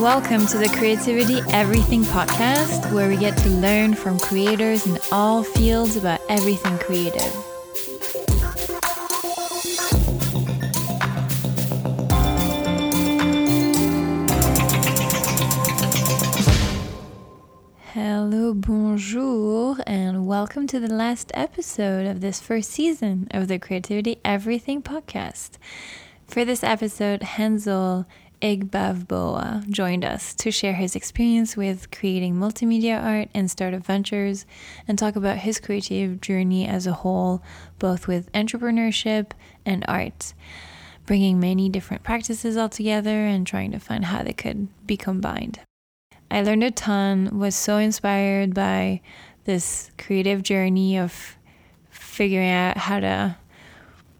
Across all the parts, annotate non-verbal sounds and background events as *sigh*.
Welcome to the Creativity Everything podcast, where we get to learn from creators in all fields about everything creative. Hello, bonjour, and welcome to the last episode of this first season of the Creativity Everything podcast. For this episode, Hensel Igbavboa joined us to share his experience with creating multimedia art and startup ventures and talk about his creative journey as a whole, both with entrepreneurship and art, bringing many different practices all together and trying to find how they could be combined. I learned a ton, was so inspired by this creative journey of figuring out how to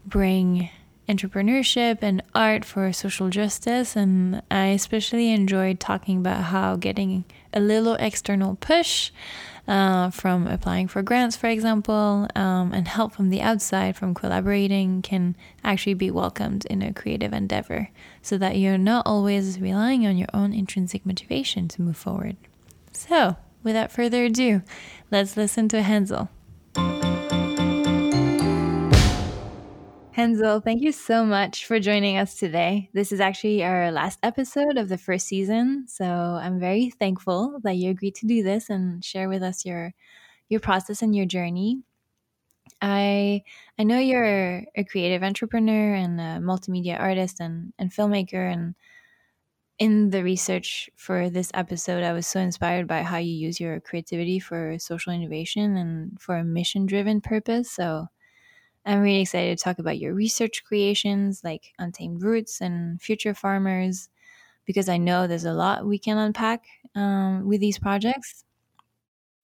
bring entrepreneurship and art for social justice. And I especially enjoyed talking about how getting a little external push uh, from applying for grants, for example, um, and help from the outside from collaborating can actually be welcomed in a creative endeavor so that you're not always relying on your own intrinsic motivation to move forward. So, without further ado, let's listen to Hensel. Hensel, thank you so much for joining us today. This is actually our last episode of the first season, so I'm very thankful that you agreed to do this and share with us your your process and your journey. I I know you're a creative entrepreneur and a multimedia artist and, and filmmaker and in the research for this episode, I was so inspired by how you use your creativity for social innovation and for a mission driven purpose. So I'm really excited to talk about your research creations like Untamed Roots and Future Farmers, because I know there's a lot we can unpack um, with these projects.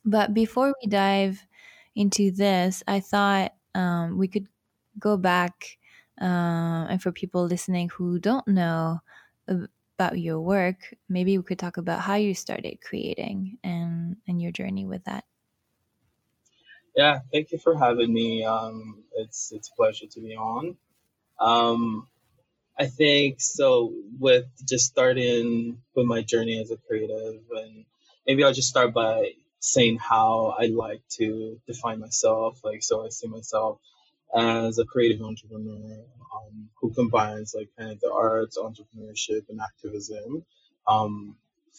But before we dive into this, I thought um, we could go back uh, and for people listening who don't know about your work, maybe we could talk about how you started creating and, and your journey with that. Yeah, thank you for having me. Um, it's it's a pleasure to be on. Um, I think so. With just starting with my journey as a creative, and maybe I'll just start by saying how I like to define myself. Like, so I see myself as a creative entrepreneur um, who combines like kind of the arts, entrepreneurship, and activism um,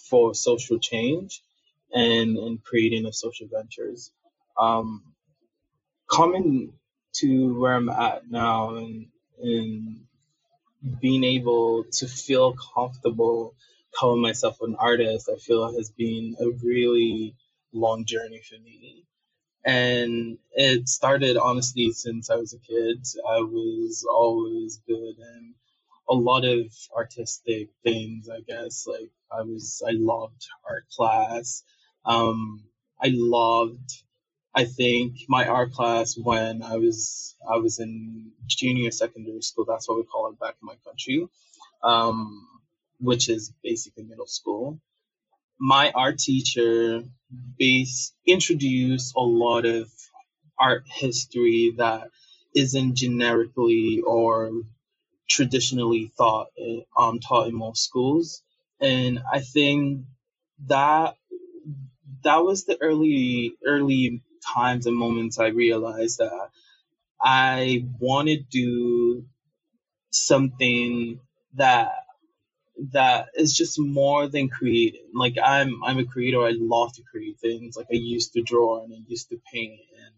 for social change and and creating of social ventures um, coming to where I'm at now and, and being able to feel comfortable calling myself an artist, I feel has been a really long journey for me. And it started honestly since I was a kid. I was always good in a lot of artistic things, I guess. Like I was, I loved art class. Um, I loved I think my art class when I was I was in junior secondary school. That's what we call it back in my country, um, which is basically middle school. My art teacher base introduced a lot of art history that isn't generically or traditionally thought um, taught in most schools, and I think that that was the early early times and moments I realized that I want to do something that that is just more than creating. Like I'm I'm a creator. I love to create things. Like I used to draw and I used to paint and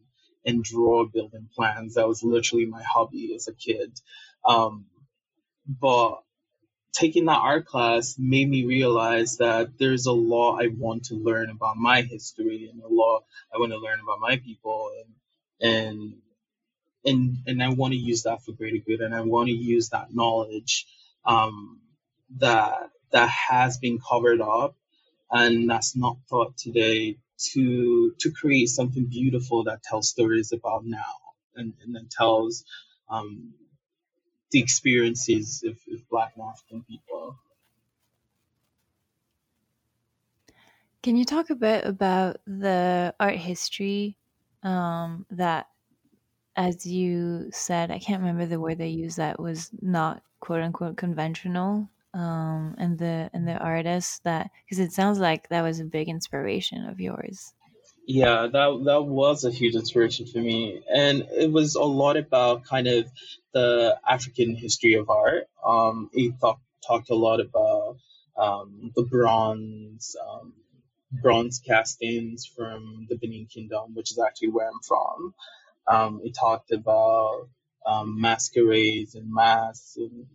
and draw building plans. That was literally my hobby as a kid. Um, but taking that art class made me realize that there's a lot I want to learn about my history and a lot I want to learn about my people. And and and and I want to use that for greater good and I want to use that knowledge um, that that has been covered up and that's not taught today to to create something beautiful that tells stories about now and, and then tells um, the experiences of, of Black and African people. Can you talk a bit about the art history um, that, as you said, I can't remember the word they used that was not quote unquote conventional um, and the and the artists that because it sounds like that was a big inspiration of yours. Yeah, that that was a huge inspiration for me, and it was a lot about kind of the African history of art. Um, he talked talked a lot about um, the bronze um, bronze castings from the Benin Kingdom, which is actually where I'm from. Um, it talked about um, masquerades and masks and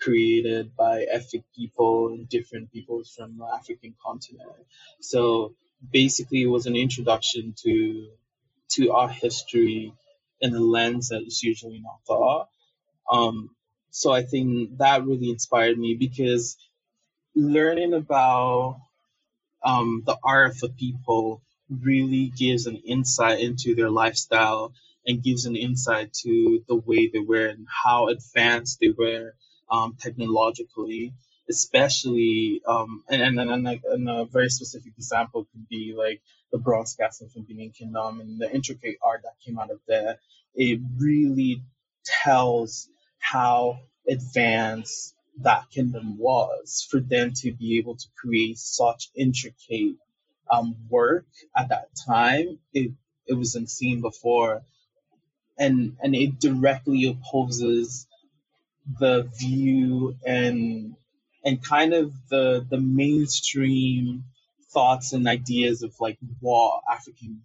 created by ethnic people and different peoples from the African continent. So basically, it was an introduction to to our history in a lens that is usually not thought. Um, so I think that really inspired me because learning about um, the art of the people really gives an insight into their lifestyle and gives an insight to the way they were and how advanced they were um, technologically, especially um, and and, and, like, and a very specific example could be like the bronze casting from Benin Kingdom and the intricate art that came out of there. It really tells how advanced that kingdom was for them to be able to create such intricate um, work at that time. It it wasn't seen before, and and it directly opposes the view and and kind of the the mainstream thoughts and ideas of like what African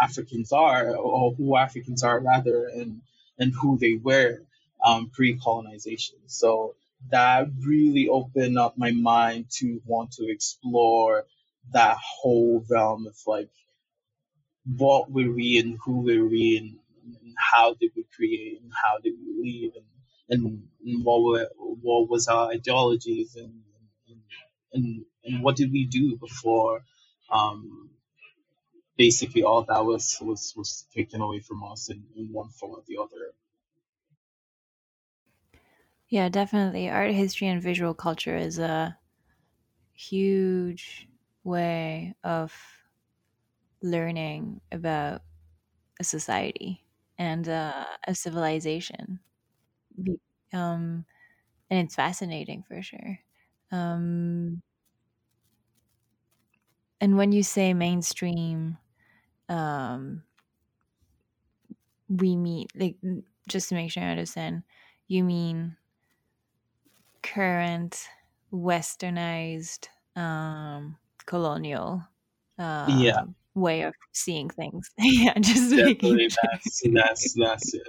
Africans are or who Africans are rather and and who they were um, pre-colonization. So that really opened up my mind to want to explore that whole realm of like what were we and who were we and, and how did we create and how did we live and and, what were what was our ideologies and and, and, and what did we do before um, basically all that was was was taken away from us in, in one form or the other Yeah, definitely. Art history and visual culture is a huge way of learning about a society and uh, a civilization. Um, and it's fascinating for sure. Um, and when you say mainstream, um, we meet like just to make sure I understand, you mean current westernized um colonial yeah um way of seeing things *laughs* yeah just definitely making sure. that's that's that's it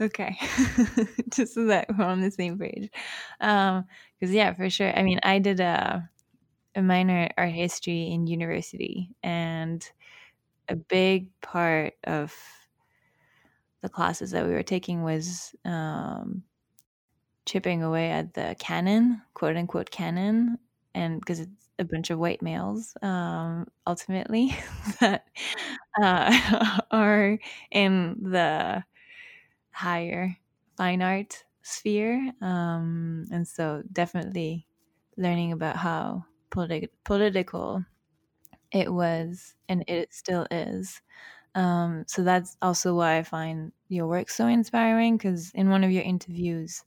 okay. *laughs* Just so that we're on the same page. Um because yeah for sure. I mean i did a, a minor art history in university and a big part of the classes that we were taking was um chipping away at the canon, quote unquote canon, and because it's a bunch of white males, um, ultimately, *laughs* that uh, *laughs* are in the higher fine art sphere. Um, and so definitely learning about how politi- political it was and it still is. Um, so that's also why I find your work so inspiring because in one of your interviews,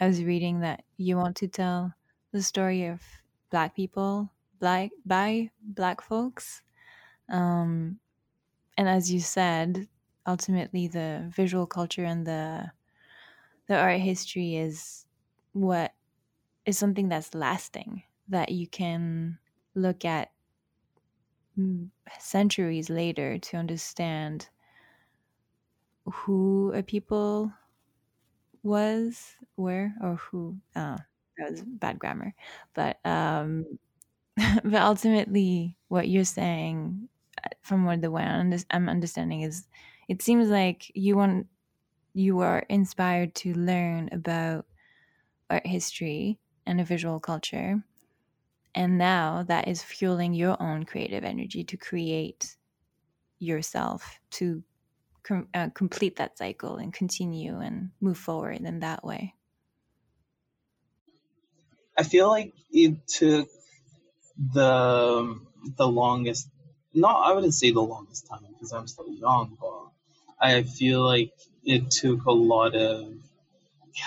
I was reading that you want to tell the story of black people, black by black folks. Um, and as you said, ultimately the visual culture and the the art history is what is something that's lasting that you can look at mm, centuries later to understand who a people was, where, or who. Uh, that was bad grammar, but um, *laughs* but ultimately, what you're saying, uh, from what the way I'm understanding, is it seems like you want you are inspired to learn about art history and a visual culture, and now that is fueling your own creative energy to create yourself to com- uh, complete that cycle and continue and move forward in that way. I feel like it took the the longest. No, I wouldn't say the longest time because I'm still young, but I feel like it took a lot of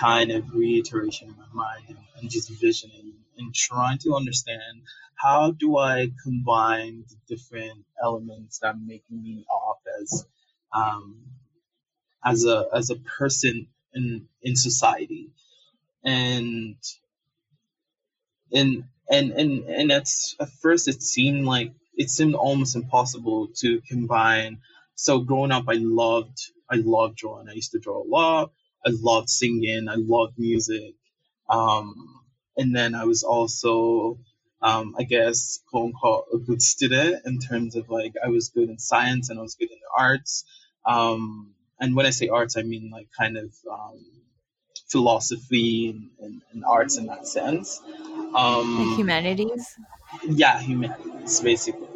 kind of reiteration in my mind and, and just visioning and trying to understand how do I combine the different elements that make me up as um, as a as a person in in society. And and and and and at at first it seemed like it seemed almost impossible to combine so growing up i loved i loved drawing i used to draw a lot i loved singing i loved music um, and then i was also um, i guess quote unquote a good student in terms of like i was good in science and i was good in the arts um, and when i say arts i mean like kind of um, philosophy and, and, and arts in that sense. Um, humanities. Yeah, humanities basically.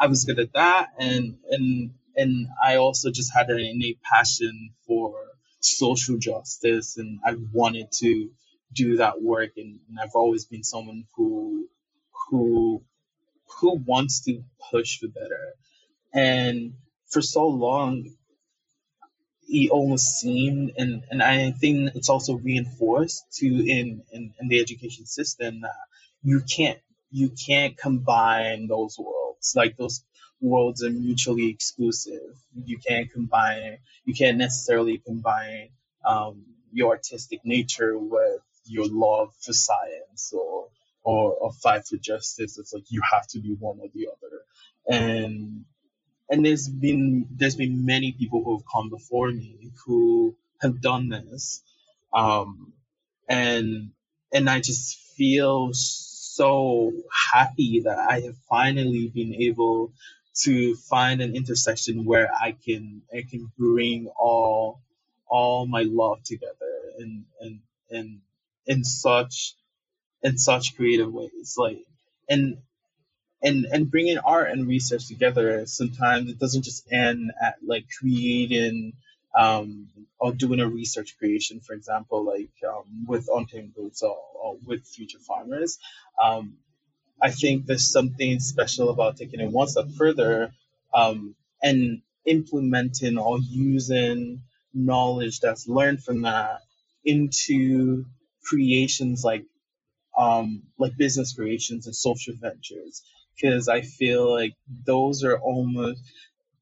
I was good at that, and and and I also just had an innate passion for social justice, and I wanted to do that work, and, and I've always been someone who who who wants to push for better, and for so long it almost seemed and, and I think it's also reinforced to in, in, in the education system that you can't you can't combine those worlds. It's like those worlds are mutually exclusive. You can't combine you can't necessarily combine um, your artistic nature with your love for science or or, or fight for justice. It's like you have to be one or the other. And and there's been there's been many people who have come before me who have done this um, and and i just feel happy that i have finally been able to find an intersection where i can i can bring all all my love together in in in in such in such creative ways like and and and bringing art and research together sometimes it doesn't just end at like creating um, or doing a research creation for example like um, with untamed roots or, or, with future farmers um, i think there's something special about taking it one step further um, and implementing or using knowledge that's learned from that into creations like um, like business creations and social ventures. Because I feel like those are almost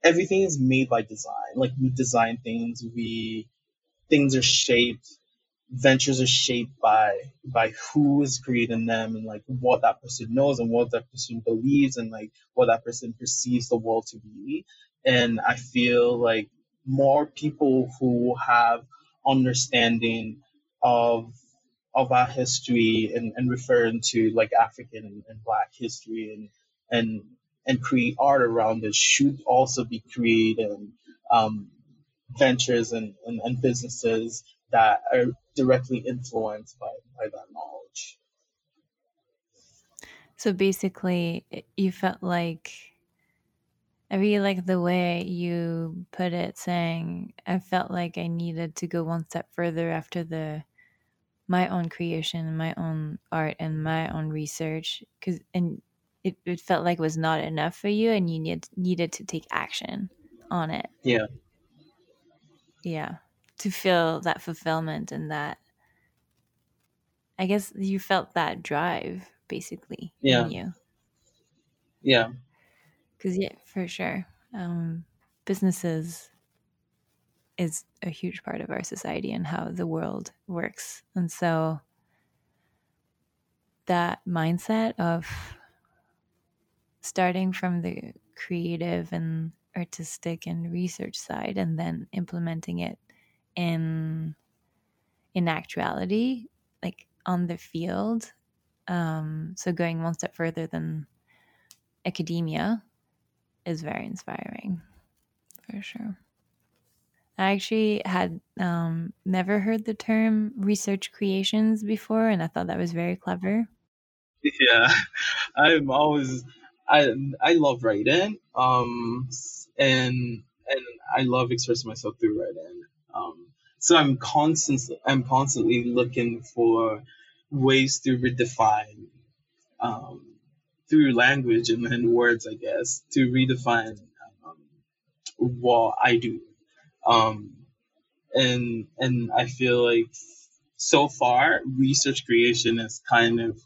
everything is made by design. Like we design things, we things are shaped, ventures are shaped by by who is creating them and like what that person knows and what that person believes and like what that person perceives the world to be. And I feel like more people who have understanding of of our history and, and referring to like African and, and black history and and and create art around it should also be creating um, ventures and, and, and businesses that are directly influenced by, by that knowledge. So basically, you felt like I really like the way you put it, saying I felt like I needed to go one step further after the my own creation, my own art, and my own research. Because and it, it felt like it was not enough for you and you need, needed to take action on it. Yeah. Yeah. To feel that fulfillment and that I guess you felt that drive basically yeah. in you. Yeah. Cause yeah, for sure. Um, businesses is a huge part of our society and how the world works. And so that mindset of starting from the creative and artistic and research side and then implementing it in in actuality like on the field. Um, so going one step further than academia is very inspiring for sure. I actually had um, never heard the term research creations before and i thought that was very clever. *laughs* Yeah i'm always I I love writing, um, and and I love expressing myself through writing. Um, so I'm constantly I'm constantly looking for ways to redefine um, through language and, and words, I guess, to redefine um, what I do. Um, and and I feel like so far research creation is kind of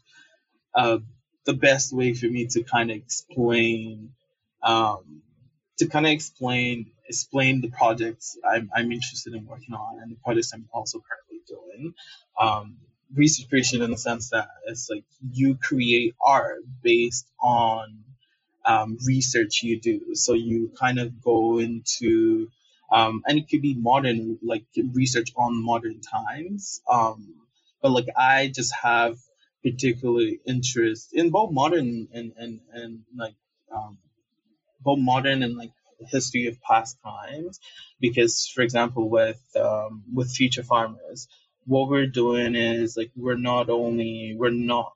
uh, the best way for me to kind of explain um, to kind of explain explain the projects I'm, I'm interested in working on and the projects I'm also currently doing. Um, research creation in the sense that it's like you create art based on um, research you do. So you kind of go into um, and it could be modern, like research on modern times. Um, but like I just have particular interest in both modern and and and like um, both modern and like history of past times because for example with um, with future farmers what we're doing is like we're not only we're not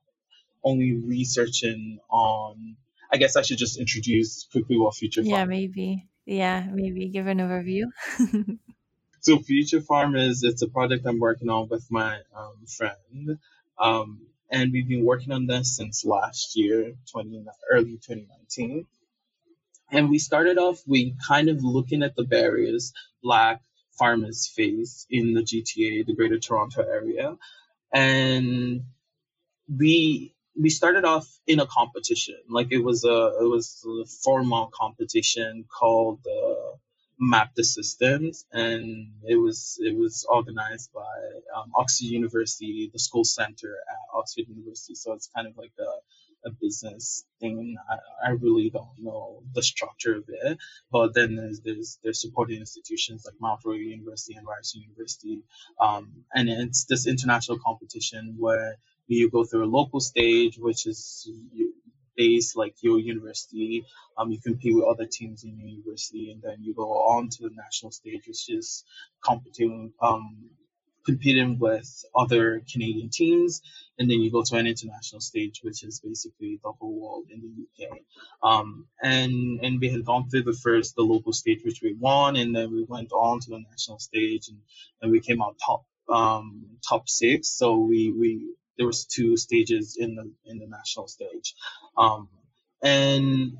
only researching on i guess i should just introduce quickly what future Yeah, farm maybe. Yeah, maybe give an overview. *laughs* so future farmers it's a project i'm working on with my um, friend um, and we've been working on this since last year 20 early 2019 And we started off we kind of looking at the barriers black farmers face in the GTA, the Greater Toronto area. And we we started off in a competition. Like it was a it was a formal competition called uh, Map the Systems, and it was it was organized by um, Oxford University, the Skoll center at Oxford University. So it's kind of like a, a business thing. I, I really don't know the structure of it, but then there's there's there's supporting institutions like Mount Royal University and Rice University, um, and it's this international competition where you go through a local stage, which is based like your university. Um, you compete with other teams in your university, and then you go on to the national stage, which is competing, um, competing with other Canadian teams, and then you go to an international stage, which is basically the whole world in the UK. Um, and and we had gone through the first, the local stage, which we won, and then we went on to the national stage, and, and we came out top um, top six. So we we there was two stages in the in the national stage, um, and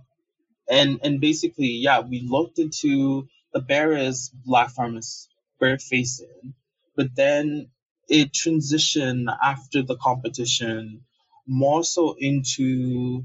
and and basically yeah we looked into the barriers black farmers were facing, but then it transitioned after the competition more so into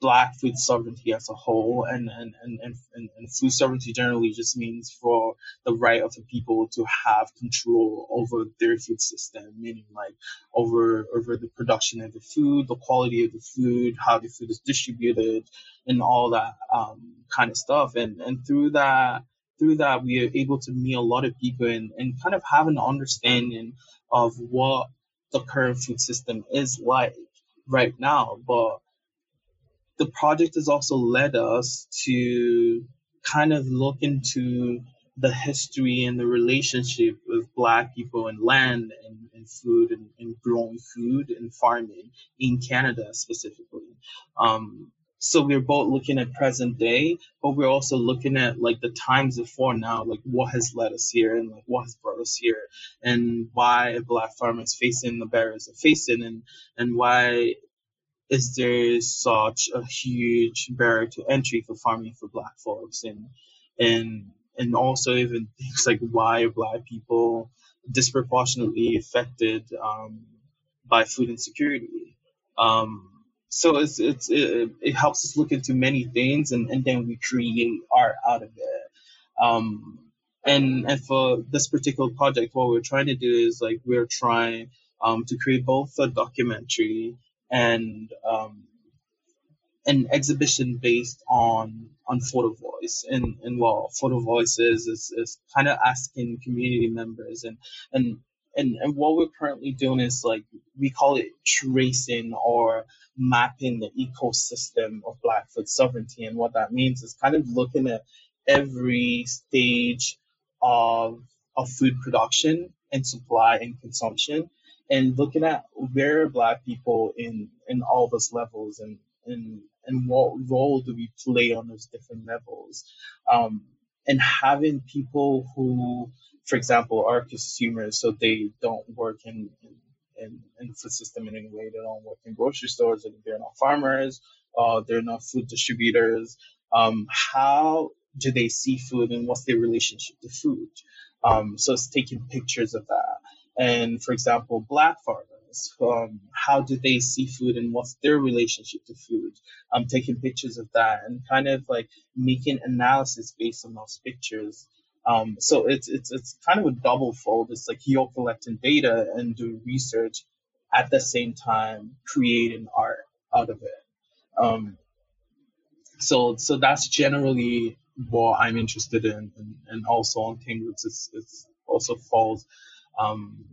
black food sovereignty as a whole and and, and, and, and food sovereignty generally just means for the right of the people to have control over their food system meaning like over over the production of the food the quality of the food how the food is distributed and all that um, kind of stuff. And and through that through that we are able to meet a lot of people and, and kind of have an understanding of what the current food system is like right now. But the project has also led us to kind of look into the history and the relationship of black people and land and, and food and, and growing food and farming in Canada specifically. Um, so we're both looking at present day, but we're also looking at like the times before now, like what has led us here and like what has brought us here and why black farmers facing the barriers they're facing and and why is there such a huge barrier to entry for farming for black folks? And and and also even *laughs* things like why are black people disproportionately affected um, by food insecurity. Um, so it's it's it, it helps us look into many things and, and then we create art out of it. Um, and and for this particular project what we're trying to do is like we're trying um, to create both a documentary and um, an exhibition based on on photo voice. And and well photo voices is, is kind of asking community members and and and and what we're currently doing is like we call it tracing or mapping the ecosystem of black food sovereignty. And what that means is kind of looking at every stage of of food production and supply and consumption and looking at where black people in in all those levels and and and what role do we play on those different levels um, and having people who for example are consumers so they don't work in in, in, the food system in any way they don't work in grocery stores and they're not farmers uh, they're not food distributors um, how do they see food and what's their relationship to food. Um, so it's taking pictures of that. And for example, black farmers, um, how do they see food and what's their relationship to food? I'm taking pictures of that and kind of like making analysis based on those pictures. Um, so it's it's it's kind of a double fold. It's like you're collecting data and doing research at the same time creating art out of it. Um, so so that's generally what I'm interested in, and, and also on Cambridge, it's, it's also falls um,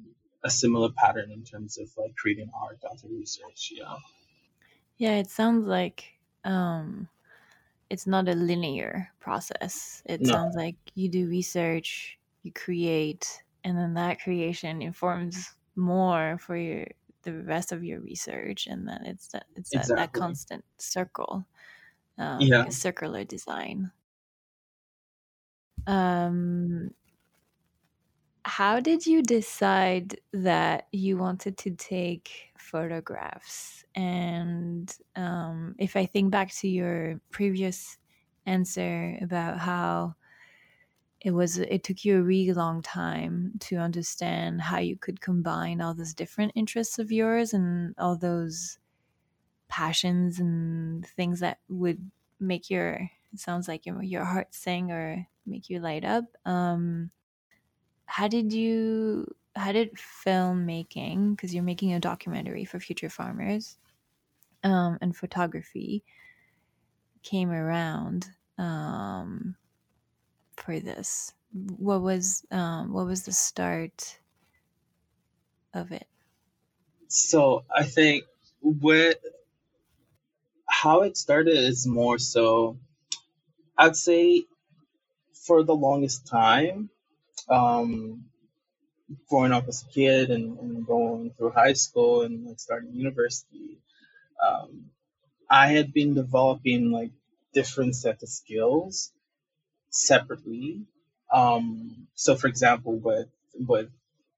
a similar pattern in terms of like creating art after research. Yeah. Yeah, it sounds like um, it's not a linear process. It no. sounds like you do research, you create, and then that creation informs more for your the rest of your research, and then it's that it's exactly. that, that constant circle, um, yeah, like a circular design. Um, how did you decide that you wanted to take photographs? And um, if I think back to your previous answer about how it was it took you a really long time to understand how you could combine all those different interests of yours and all those passions and things that would make your it sounds like your, your heart sing or make you light up um how did you how did filmmaking because you're making a documentary for future farmers um, and photography came around um, for this? What was um, what was the start of it? So i think what how it started is more so i'd say for the longest time um, growing up as a kid and, and going through high school and like starting university, um, I had been developing like different set of skills separately. Um, so, for example, with with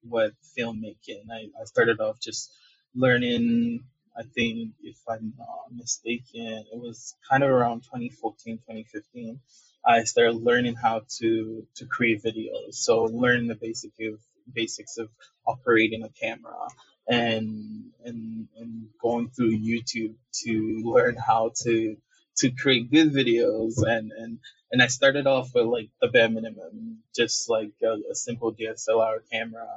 with filmmaking, I, I started off just learning. I think, if I'm not mistaken, it was kind of around 2014, 2015. I started learning how to to create videos. So learning the basic of basics of operating a camera and and and going through YouTube to learn how to to create good videos and and and I started off with like the bare minimum, just like a, a simple DSLR camera.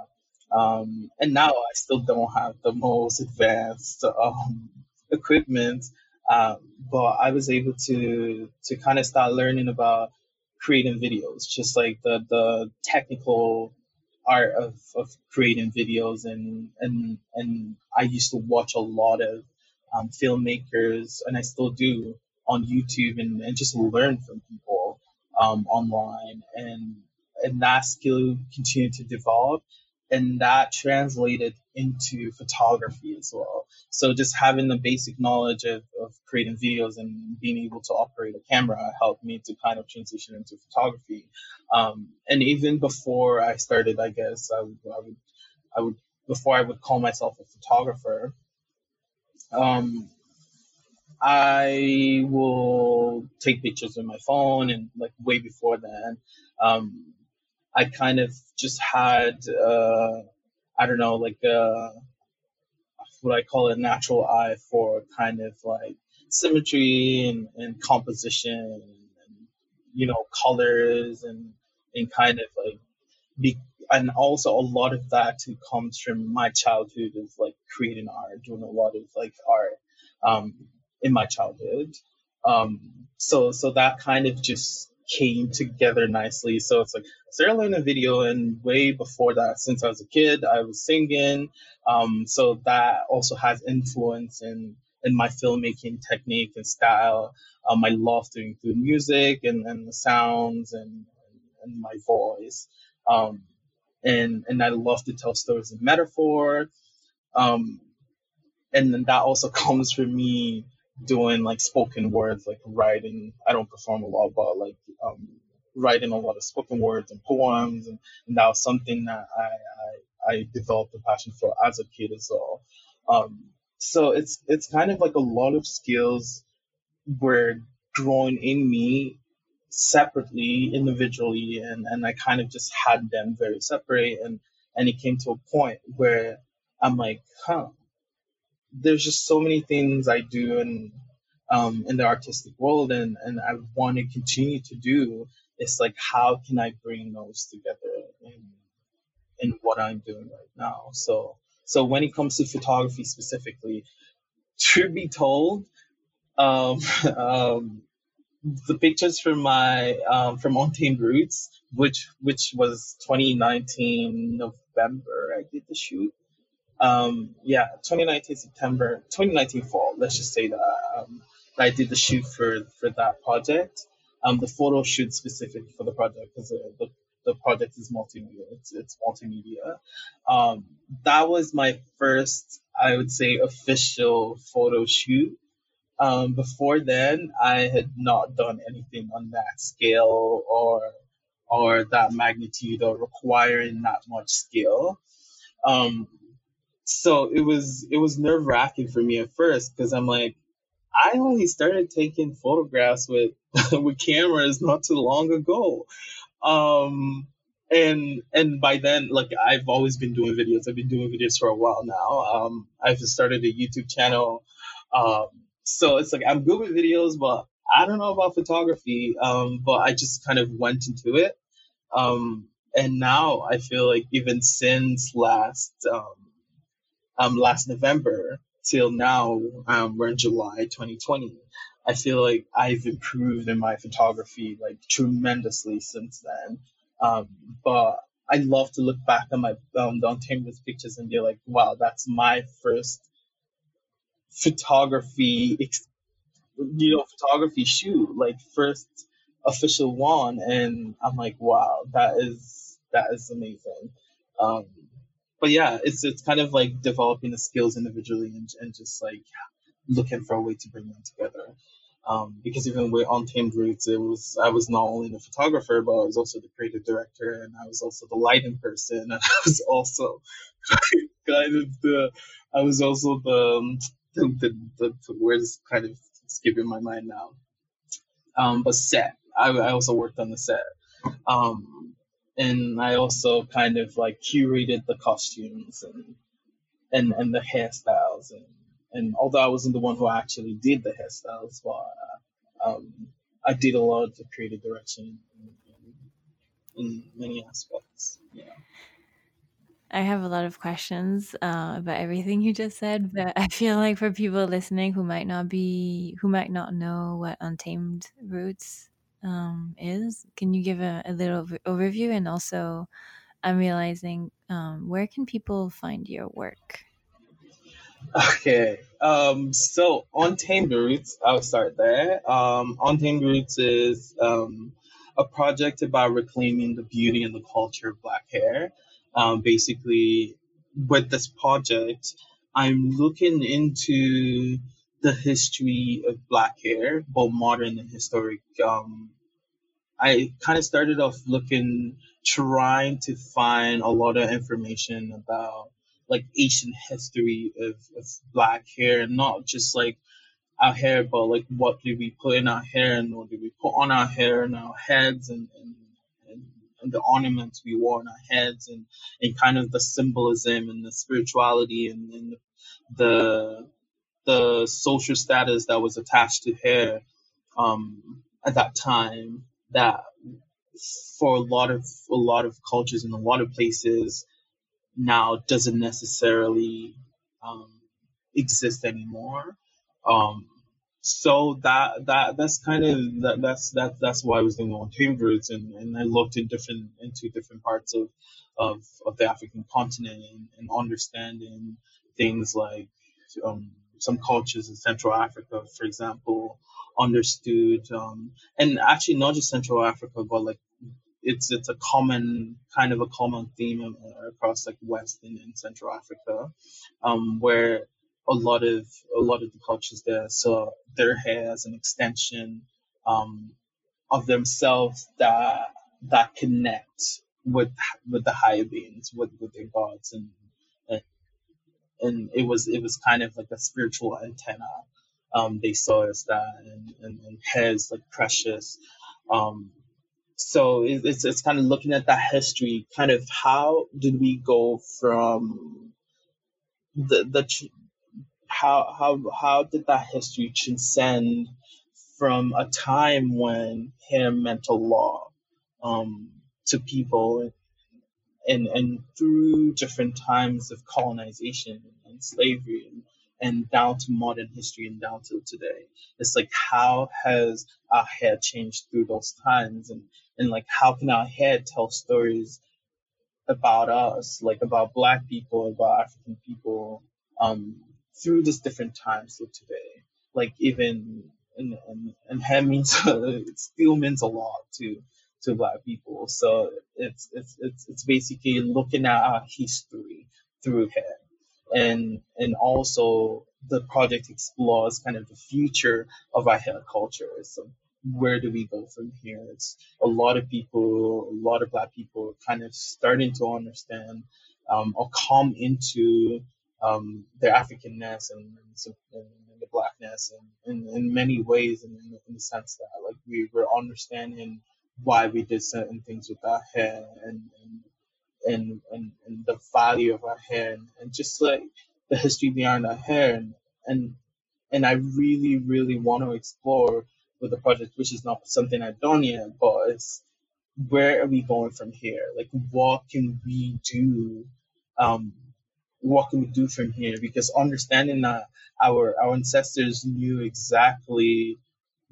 Um, and now I still don't have the most advanced um, equipment, um, but I was able to to kind of start learning about creating videos, just like the the technical art of, of creating videos and and and I used to watch a lot of um, filmmakers and I still do on YouTube and, and just learn from people um, online. And and that skill continued to develop and that translated into photography as well. So just having the basic knowledge of, of creating videos and being able to operate a camera helped me to kind of transition into photography. Um, and even before I started, I guess I would, I would, I would before I would call myself a photographer, um, I will take pictures with my phone and like way before then. Um, I kind of just had, uh, I don't know, like uh, what I call a natural eye for kind of like symmetry and, and composition and, you know, colors and, and kind of like be, and also a lot of that comes from my childhood of like creating art, doing a lot of like art um, in my childhood. Um, so so that kind of just came together nicely. So it's like started learning video, and way before that, since I was a kid, I was singing. Um, so that also has influence in in my filmmaking technique and style. Um, I love doing through music and, and the sounds and, and my voice. Um, and and I love to tell stories in metaphor. Um, and then that also *laughs* comes from me doing like spoken words, like writing. I don't perform a lot, but like um, writing a lot of spoken words and poems, and, and that was something that I, I, I developed a passion for as a kid as well. Um, so it's it's kind of like a lot of skills were growing in me separately, individually, and, and I kind of just had them very separate. And, and it came to a point where I'm like, huh, there's just so many things I do in, um, in the artistic world and, and I want to continue to do. It's like, how can I bring those together in, in what I'm doing right now? So, so when it comes to photography specifically, to be told, um, *laughs* um, the pictures from my um, from Untamed Roots, which which was 2019 November, I did the shoot. Um, yeah, 2019 September, 2019 fall. Let's just say that um, I did the shoot for for that project. Um, the photo shoot specific for the project because the, the the project is multimedia. It's it's multimedia. Um, that was my first, I would say, official photo shoot um, before then, I had not done anything on that scale or or that magnitude or requiring that much skill. Um, so it was it was nerve wracking for me at first because I'm like, I only started taking photographs with *laughs* with cameras not too long ago. Um, and and by then, like I've always been doing videos. I've been doing videos for a while now. Um, I've started a YouTube channel. Um, so it's like I'm good with videos, but I don't know about photography. Um, but I just kind of went into it. Um, and now I feel like even since last um, um last November till now, um, we're in July 2020. I feel like I've improved in my photography like tremendously since then. Um, but I love to look back on my um, the Untamed pictures and be like, wow, that's my first photography, you know, photography shoot, like first official one, and I'm like, wow, that is that is amazing. Um, but yeah, it's it's kind of like developing the skills individually and, and just like looking for a way to bring them together. Um, because even with Untamed Roots, it was I was not only the photographer, but I was also the creative director, and I was also the lighting person, and *laughs* I was also *laughs* kind of the I was also the um, the, the, the, the words kind of skipping my mind now. Um, but set, I, I also worked on the set. Um, and I also kind of like curated the costumes and and, and the hairstyles and, and although I wasn't the one who actually did the hairstyles, but uh, um, I did a lot of the creative direction in, in, in many aspects. Yeah. I have a lot of questions uh, about everything you just said, but I feel like for people listening who might not be, who might not know what Untamed Roots um, is, can you give a, a little overview? And also, I'm realizing um, where can people find your work? Okay, um, so Untamed Roots, I'll start there. Um, Untamed Roots is um, a project about reclaiming the beauty and the culture of Black hair um, basically with this project, I'm looking into the history of black hair, both modern and historic. Um, I kind of started off looking, trying to find a lot of information about like ancient history of, of black hair, and not just like our hair, but like what do we put in our hair and what do we put on our hair and our heads and, and the ornaments we wore on our heads and, and kind of the symbolism and the spirituality and, and the the social status that was attached to hair um, at that time that for a lot of a lot of cultures in a lot of places now doesn't necessarily um, exist anymore. Um, so that that that's kind of that, that's that that's why I was doing Untamed Roots and, and I looked in different into different parts of of, of the African continent and, and understanding things like um, some cultures in Central Africa, for example, understood um, and actually not just Central Africa, but like it's it's a common kind of a common theme across like West and, and Central Africa, um, where a lot of a lot of the cultures there saw their hair as an extension um, of themselves that that connect with with the higher beings, with with their gods, and and, and it was it was kind of like a spiritual antenna. Um, they saw as that, and, and, and is like precious. Um, so it, it's it's kind of looking at that history, kind of how did we go from the the how how how did that history transcend from a time when him meant a law um, to people and and through different times of colonization and slavery and, and down to modern history and down to today. It's like how has our hair changed through those times? And and like how can our hair tell stories about us like about black people about african people um through this different times of today? Like even and and, and hair means *laughs* it still means a lot to to black people. So it's it's it's it's basically looking at our history through hair. And and also the project explores kind of the future of our hair culture. So where do we go from here? It's a lot of people, a lot of black people kind of starting to understand um, or come into um, their Africanness and, and, and the blackness and in, in many ways and in, in the sense that like we were understanding why we did certain things with our hair and and and, and, and the value of our hair and, and just like the history behind our hair and and and I really really want to explore with the project, which is not something I've done yet, but it's where are we going from here? Like, what can we do? Um, what can we do from here? Because understanding that our our ancestors knew exactly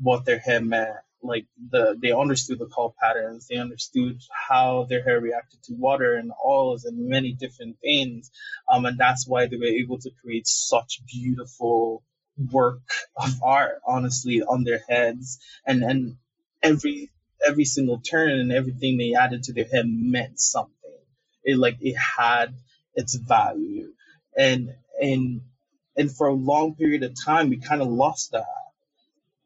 what their hair meant like the they understood the curl patterns they understood how their hair reacted to water and oils and many different things um, and that's why they were able to create such beautiful work of art honestly on their heads. And and every every single turn and everything they added to their head meant something. It like it had its value. And and and for a long period of time we kind of lost that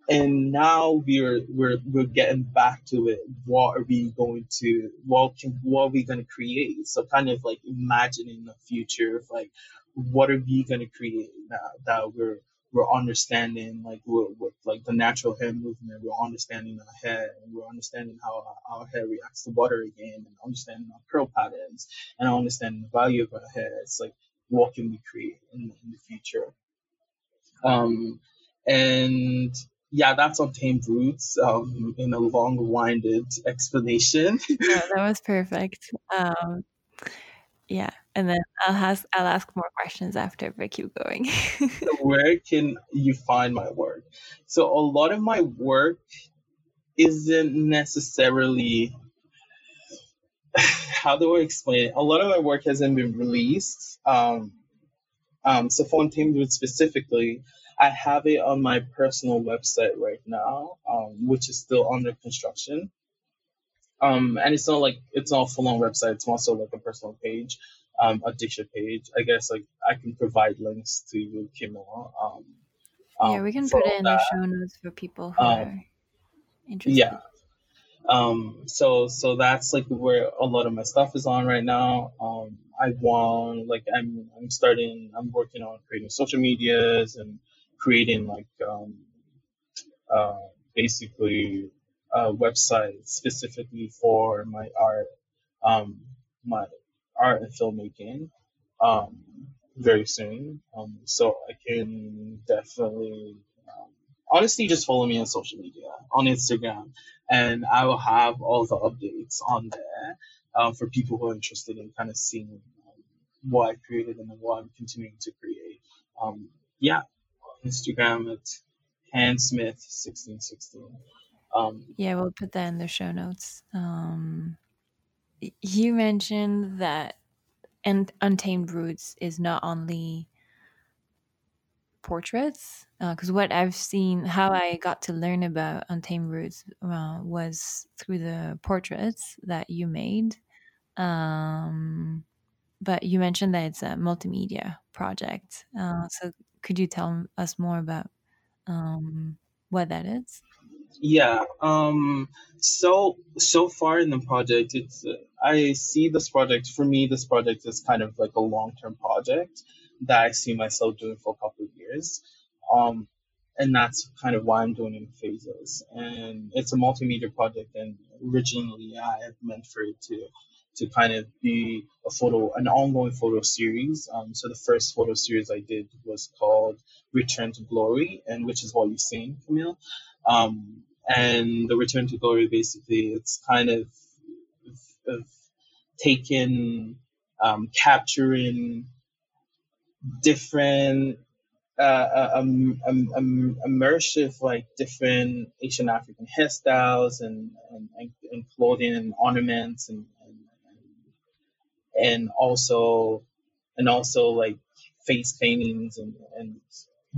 and now we're we're we're getting back to it. What are we going to what can what are we going to create? So kind of like imagining the future of like what are we going to create now that we're we're understanding like with like the natural hair movement. We're understanding our hair and we're understanding how our, our hair reacts to water again and understanding our curl patterns and understanding the value of our hair. It's like what can we create in, in the future? Um, and yeah, that's Untamed Roots um, in a long winded explanation. *laughs* yeah, that was perfect. Um, yeah, and then I'll ask I'll ask more questions after, but keep going. *laughs* Where can you find my work? So a lot of my work isn't necessarily *sighs* how do I explain it? A lot of my work hasn't been released. Um, um, so for Untamed Roots specifically, I have it on my personal website right now, um, which is still under construction. Um, and it's not like it's not a full on website. It's also like a personal page, um, a Diksha page. I guess like I can provide links to you, Kimura. Um, yeah, we can put it in that. the show notes for people who um, are interested. Yeah. Um, so so that's like where a lot of my stuff is on right now. Um, I want like I'm I'm starting I'm working on creating social medias and creating like um, uh, basically a website specifically for my art, um, my art and filmmaking um, very soon. Um, so I can definitely, um, honestly, just follow me on social media on Instagram, and I will have all the updates on there um, for people who are interested in kind of seeing um, what I created and what I'm continuing to create. Um, yeah, Instagram at handsmith1616. Um, yeah, we'll put that in the show notes. Um, you mentioned that and Untamed Roots is not only portraits, because uh, what I've seen, how I got to learn about Untamed Roots uh, was through the portraits that you made. Um, but you mentioned that it's a multimedia project. Uh, so could you tell us more about um, what that is? Yeah. Um. So so far in the project, it's uh, I see this project for me. This project is kind of like a long term project that I see myself doing for a couple of years. Um, and that's kind of why I'm doing it in phases. And it's a multimedia project, and originally I had meant for it to to kind of be a photo, an ongoing photo series. Um, so the first photo series I did was called Return to Glory, and which is what you've seen, Camille. Um, and the Return to Glory, basically, it's kind of, of, of taking, um, capturing different uh, um, um, um, immersive like different Asian African hairstyles and, and, and clothing and ornaments and, and also and also like face paintings and, and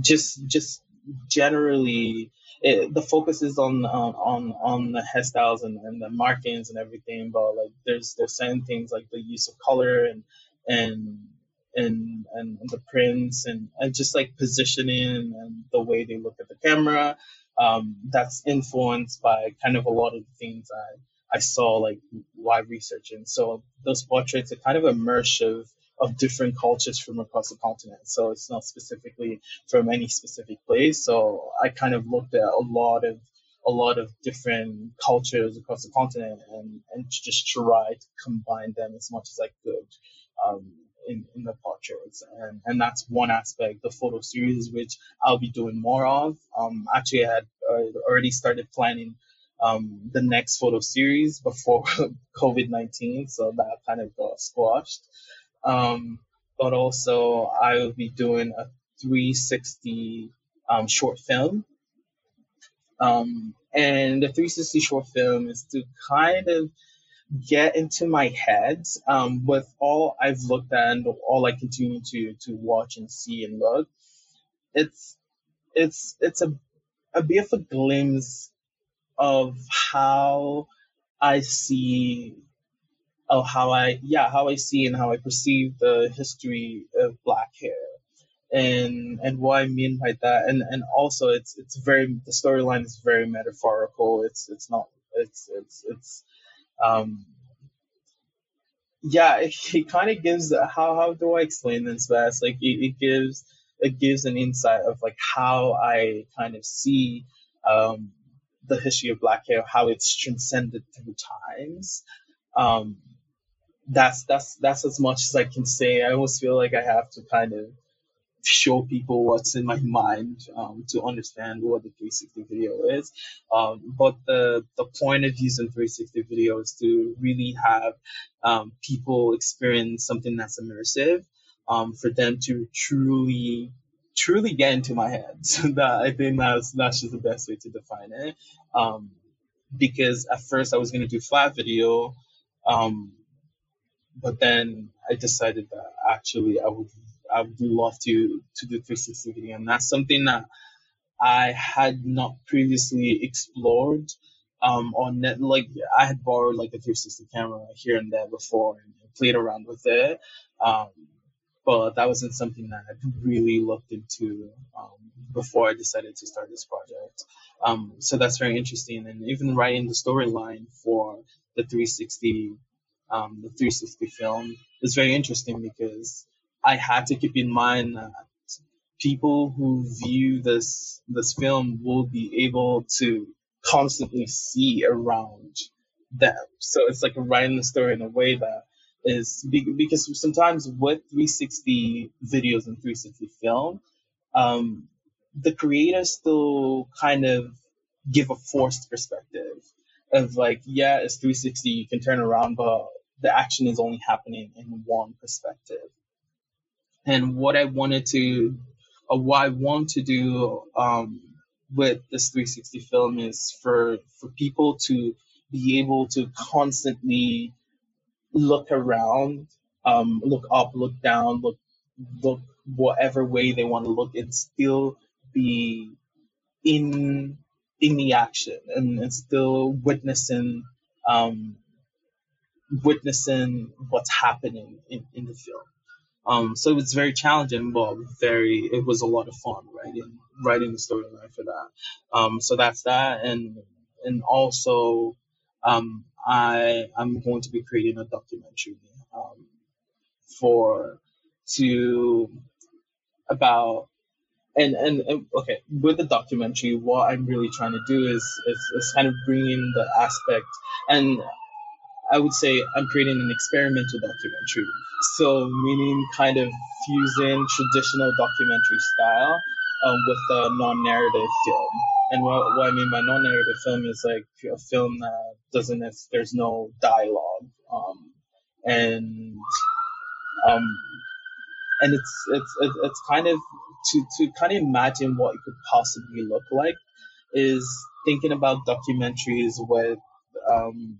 just just generally it, the focus is on on on, on the hairstyles and, and the markings and everything but like there's there's certain things like the use of color and and and, and the prints and, and just like positioning and the way they look at the camera. Um, that's influenced by kind of a lot of the things I, I saw like live research. And So those portraits are kind of immersive of different cultures from across the continent. So it's not specifically from any specific place. So I kind of looked at a lot of a lot of different cultures across the continent and, and just tried to combine them as much as I could. Um, in, in the portraits. And, and that's one aspect, the photo series, which I'll be doing more of. Um, actually, I had uh, already started planning um, the next photo series before *laughs* COVID 19, so that kind of got squashed. Um, but also, I will be doing a 360 um, short film. Um, and the 360 short film is to kind of get into my head um, with all I've looked at and all I continue to to watch and see and look. It's it's it's a a bit of a glimpse of how I see of how I yeah how I see and how I perceive the history of black hair and and what I mean by that and and also it's it's very the storyline is very metaphorical it's it's not it's it's it's um, yeah, it, it kind of gives how how do I explain this best? Like it, it gives it gives an insight of like how I kind of see um, the history of black hair, how it's transcended through times. Um, that's that's that's as much as I can say. I almost feel like I have to kind of show people what's in my mind um, to understand what the 360 video is. Um, but the, the point of using 360 video is to really have um, people experience something that's immersive um, for them to truly truly get into my head. *laughs* So that I think that's that's just the best way to define it. Um, because at first I was gonna do flat video, um, but then I decided that actually I would I would love to to do 360 video, and that's something that I had not previously explored. Um, on net, like I had borrowed like a 360 camera here and there before and played around with it, um, but that wasn't something that I really looked into um, before I decided to start this project. Um, so that's very interesting, and even writing the storyline for the 360 um, the 360 film is very interesting because I had to keep in mind that people who view this this film will be able to constantly see around them. So it's like writing the story in a way that is because sometimes with 360 videos and 360 film, um, the creators still kind of give a forced perspective of like, yeah, it's 360, you can turn around, but the action is only happening in one perspective. And what I wanted to, or what I want to do um, with this 360 film is for for people to be able to constantly look around, um, look up, look down, look look whatever way they want to look, and still be in in the action and, and still witnessing um, witnessing what's happening in, in the film. Um, so it's very challenging, but very it was a lot of fun writing writing the storyline for that. Um, so that's that, and and also um, I I'm going to be creating a documentary um, for to about and, and and okay with the documentary what i'm really trying to do is is, is kind of bring in the aspect and i would say i'm creating an experimental documentary. So meaning kind of fusing traditional documentary style um, with a non-narrative film and what, what i mean by non-narrative film is like a film that doesn't there's no dialogue um, and um, and it's it's it's it's kind of to to kind of imagine what it could possibly look like is thinking about documentaries with um,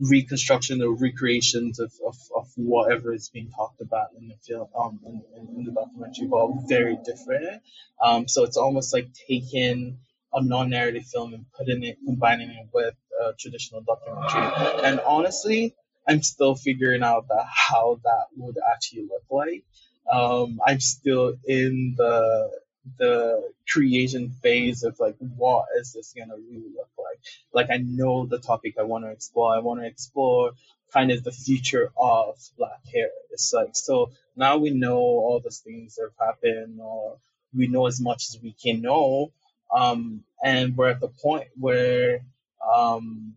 reconstruction or recreations of, of, of whatever is being talked about in the film um in, in the documentary but very different. Um so it's almost like taking a non-narrative film and putting it combining it with a traditional documentary. And honestly i'm still figuring out that how that would actually look like. Um, I'm still in the the creation phase of like what is this gonna really look like? Like i know the topic i want to explore. I want to explore kind of the future of black hair it's like so now we know all those things that have happened or we know as much as we can know um, and we're at the point where um,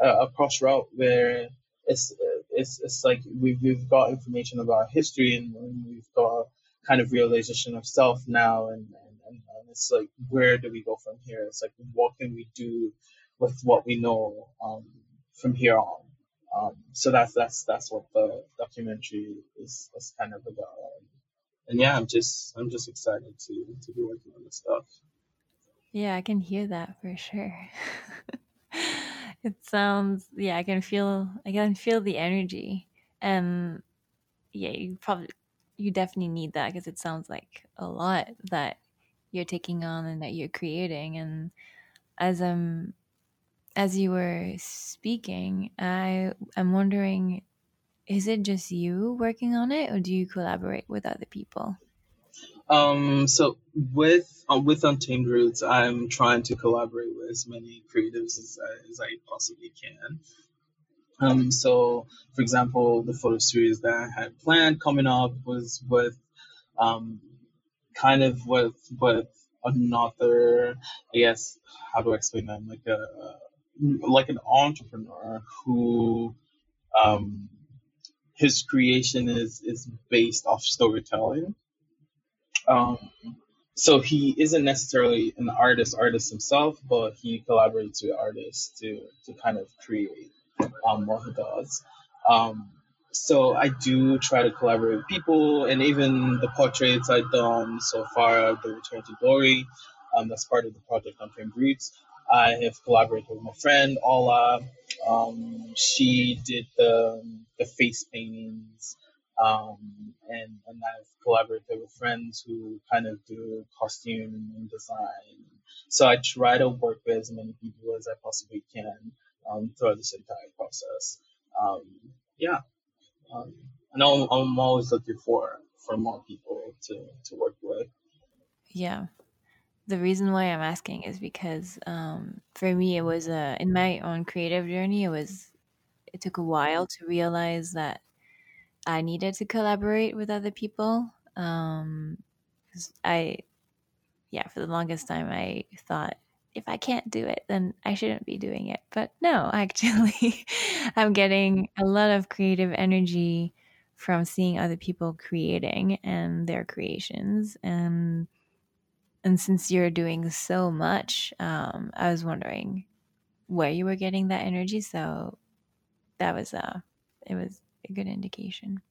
a, a crossroad where it's it's it's like we've we've got information about history and, we've got kind of realization of self now and, and, and, and it's like where do we go from here? It's like what can we do with what we know um, from here on? Um, so that's that's that's what the documentary is, is kind of about. And yeah, I'm just I'm just excited to to be working on this stuff. Yeah, I can hear that for sure. *laughs* it sounds yeah, I can feel I can feel the energy. And yeah, you probably you definitely need that because it sounds like a lot that you're taking on and that you're creating and as I'm as you were speaking, I I am wondering is it just you working on it or do you collaborate with other people? Um, so with uh, with Untamed Roots, I'm trying to collaborate with as many creatives as, as I possibly can. Um, so, for example, the photo series that I had planned coming up was with um, kind of with with another, I guess, how do I explain that? Like a like an entrepreneur who um, his creation is is based off storytelling. Um, so he isn't necessarily an artist artist himself, but he collaborates with artists to to kind of create um, what he does. Um, so I do try to collaborate with people, and even the portraits I've done so far, the Return to Glory, um, that's part of the project Untamed Roots. I have collaborated with my friend Ola. Um, she did the the face paintings, um, and and I've collaborated with friends who kind of do costume and design. So I try to work with as many people as I possibly can um, throughout this entire process. Um, yeah, um, and I'm, I'm always looking for for more people to to work with. Yeah, the reason why I'm asking is because um, for me, it was a in my own creative journey. It was it took a while to realize that I needed to collaborate with other people. Um, I, yeah, for the longest time, I thought if I can't do it, then I shouldn't be doing it. But no, *laughs* actually, I'm getting a lot of creative energy from seeing other people creating and their creations. And and since you're doing so much, um, I was wondering where you were getting that energy. So that was uh, it was a good indication.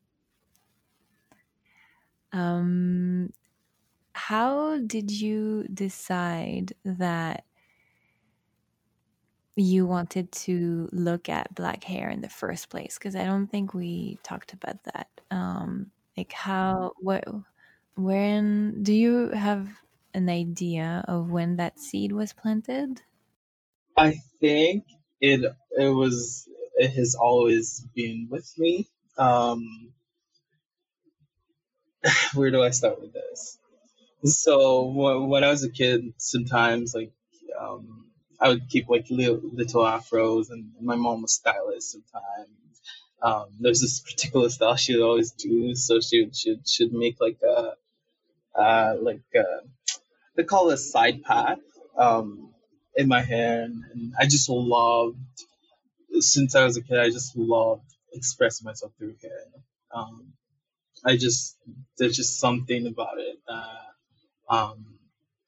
Um, how did you decide that you wanted to look at black hair in the first place? Because I don't think we talked about that. Um, like how what when do you have an idea of when that seed was planted? I think it it was it has always been with me. Um, *sighs* where do I start with this? So when I was a kid, sometimes like um, I would keep like little, little afros, and my mom was stylist sometimes. Um, there's this particular style she would always do, so she would should should make like a uh, like uh, they call it a side path um, in my hair, and, and I just loved since I was a kid. I just loved expressing myself through hair. Um, I just there's just something about it that um,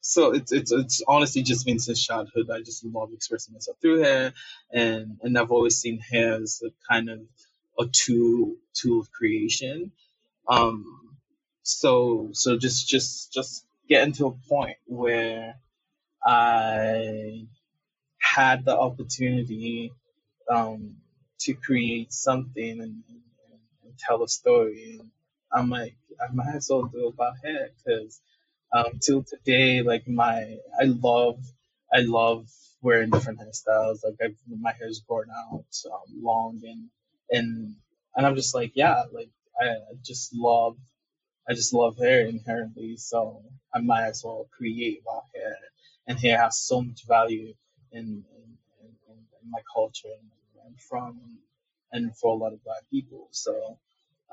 so it's it's it's honestly just been since childhood. I just love expressing myself through hair, and and I've always seen hair as a kind of a tool tool of creation. Um, so so just just just getting to a point where I had the opportunity um, to create something and, and, and tell a story. And I'm like, I might as well do about hair because um, till today, like my, I love, I love wearing different hairstyles. Like I, my hair's grown out um, long and and and I'm just like, yeah, like I, I just love, I just love hair inherently. So I might as well create about hair, and hair has so much value in my culture and where I'm from, and, for a lot of black people. So.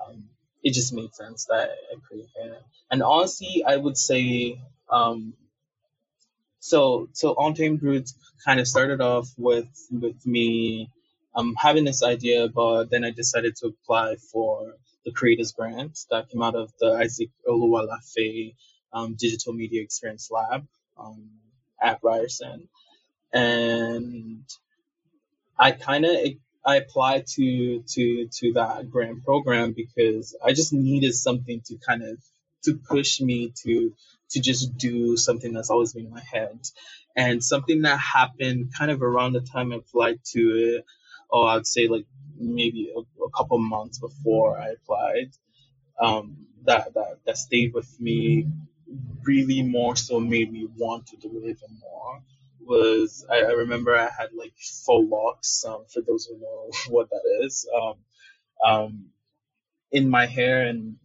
Um, it just made sense that I create hair. And honestly, I would say, um, so so Untamed Roots kind of started off with with me um, having this idea, but then I decided to apply for the Creators Grant that came out of the Isaac Olowolafe um, Digital Media Experience Lab um, at Ryerson, and I kind of I applied to to to that grant program because I just needed something to kind of to push me to to just do something that's always been in my head, and something that happened kind of around the time I applied to it, or I'd say like maybe a, a couple months before I applied, um, that that that stayed with me, really more so made me want to do it even more was I, I remember I had like faux locks. Um, for those who know *laughs* what that is, um, um, in my hair, and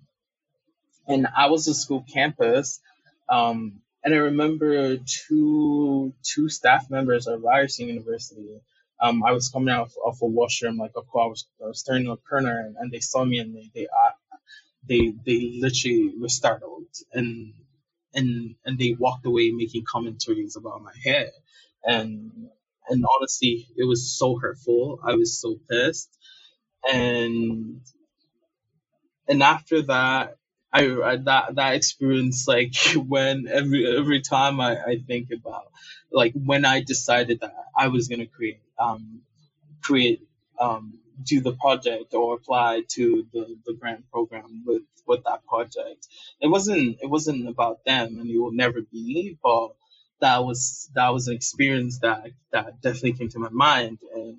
and I was a school campus, um, and I remember two two staff members at Ryerson University. Um, I was coming out of, of a washroom, like of course I was, I was turning a corner, and, and they saw me, and they they uh, they they literally were startled, and and and they walked away making commentaries about my hair. And and honestly it was so hurtful. I was so pissed. And and after that I, I that that experience like *laughs* when every every time I, I think about like when I decided that I was gonna create um create um do the project or apply to the, the grant program with with that project. It wasn't it wasn't about them and it will never be but that was that was an experience that that definitely came to my mind and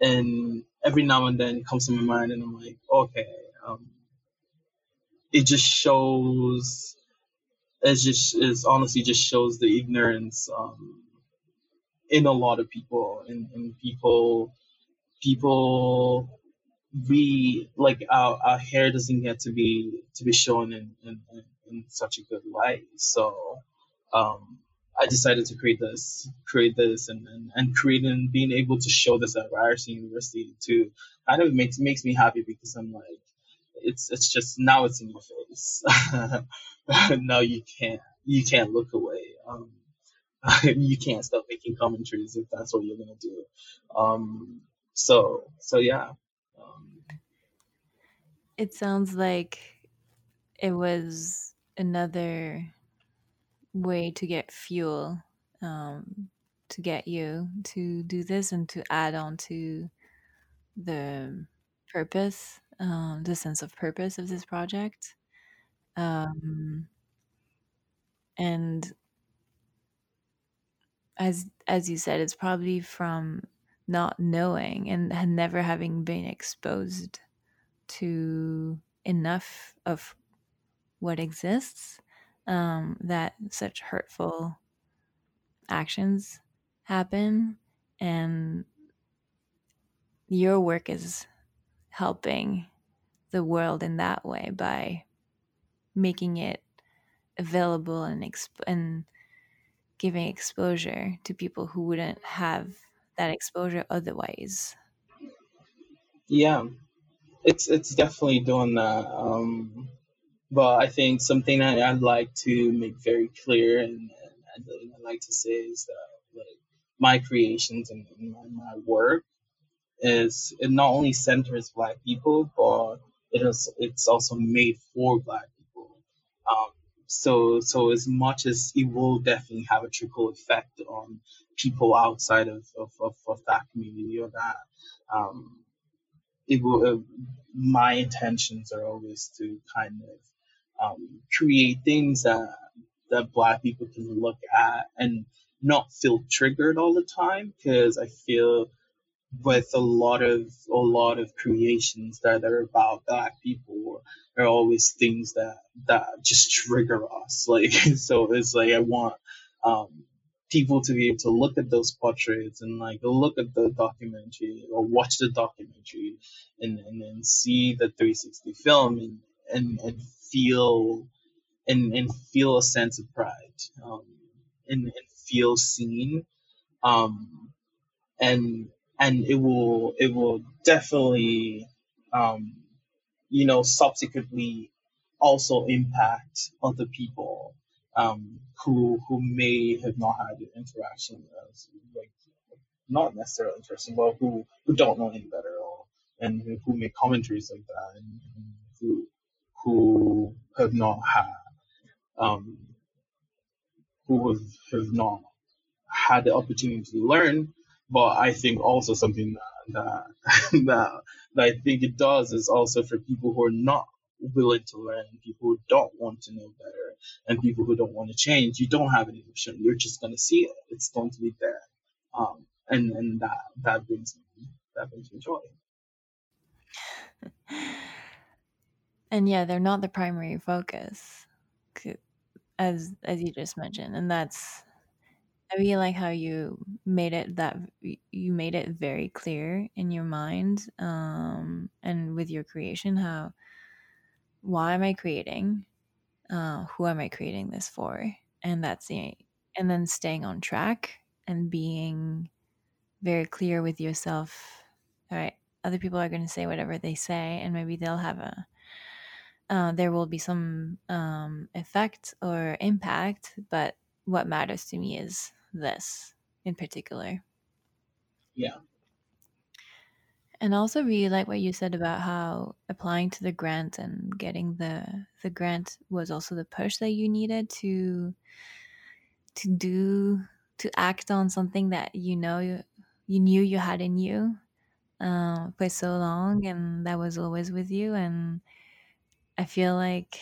and every now and then it comes to my mind and I'm like okay um, it just shows it just is honestly just shows the ignorance um, in a lot of people and, and people people we like our, our hair doesn't get to be to be shown in, in, in such a good light so um, I decided to create this, create this, and and, and create and being able to show this at Ryerson University to kind of makes makes me happy because I'm like, it's it's just now it's in your face. *laughs* now you can't you can't look away. Um, *laughs* you can't stop making commentaries if that's what you're gonna do. Um, so so yeah. Um, it sounds like it was another way to get fuel um, to get you to do this and to add on to the purpose, um, the sense of purpose of this project. Um, and as as you said, it's probably from not knowing and never having been exposed to enough of what exists um, that such hurtful actions happen. And your work is helping the world in that way by making it available and exp- and giving exposure to people who wouldn't have that exposure otherwise. Yeah, it's it's definitely doing that. Um, but I think something I, I'd like to make very clear and, and I like to say is that like my creations and my, my work is it not only centers black people but it is it's also made for black people um, so so as much as it will definitely have a trickle effect on people outside of, of, of, of that community or that um, it will uh, my intentions are always to kind of um, create things that that black people can look at and not feel triggered all the time because I feel with a lot of a lot of creations that are about black people are always things that that just trigger us. *laughs* Like so it's like I want um people to be able to look at those portraits and like look at the documentary or watch the documentary and and then see the 360 film and and, and feel and, and feel a sense of pride um, and, and feel seen um, and and it will it will definitely um, you know subsequently also impact other people um, who who may have not had interaction as like not necessarily interesting, but who who don't know any better or and who, who make commentaries like that and, and who who have not had um, who have, have not had the opportunity to learn. But I think also something that, that *laughs* that that I think it does is also for people who are not willing to learn, people who don't want to know better, and people who don't want to change. You don't have an emotion. You're just going to see it. It's going to be there, um, and and that that brings me that brings me joy. *laughs* and yeah, they're not the primary focus, as as you just mentioned, and that's I really like how you made it that you made it very clear in your mind, um, and with your creation, how why am I creating? Uh, who am I creating this for? And that's the and then staying on track and being very clear with yourself. All right, other people are going to say whatever they say, and maybe they'll have a uh, there will be some um, effect or impact, but what matters to me is this in particular. Yeah. And also really like what you said about how applying to the grant and getting the the grant was also the push that you needed to to do to act on something that you know you, you knew you had in you uh, for so long and that was always with you and I feel like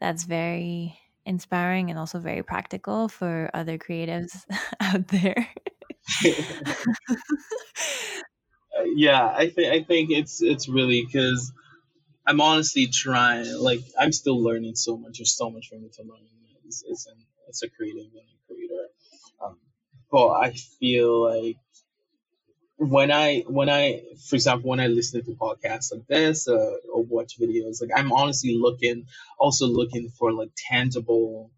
that's very inspiring and also very practical for other creatives *laughs* out there. *laughs* *laughs* yeah, I think I think it's it's really because I'm honestly trying. Like I'm still learning so much. There's so much for me to learn as, as, an, as a creative and a creator. Um, but I feel like when I when I for example when I listen to podcasts like this uh, or watch videos, like I'm honestly looking also looking for like tangible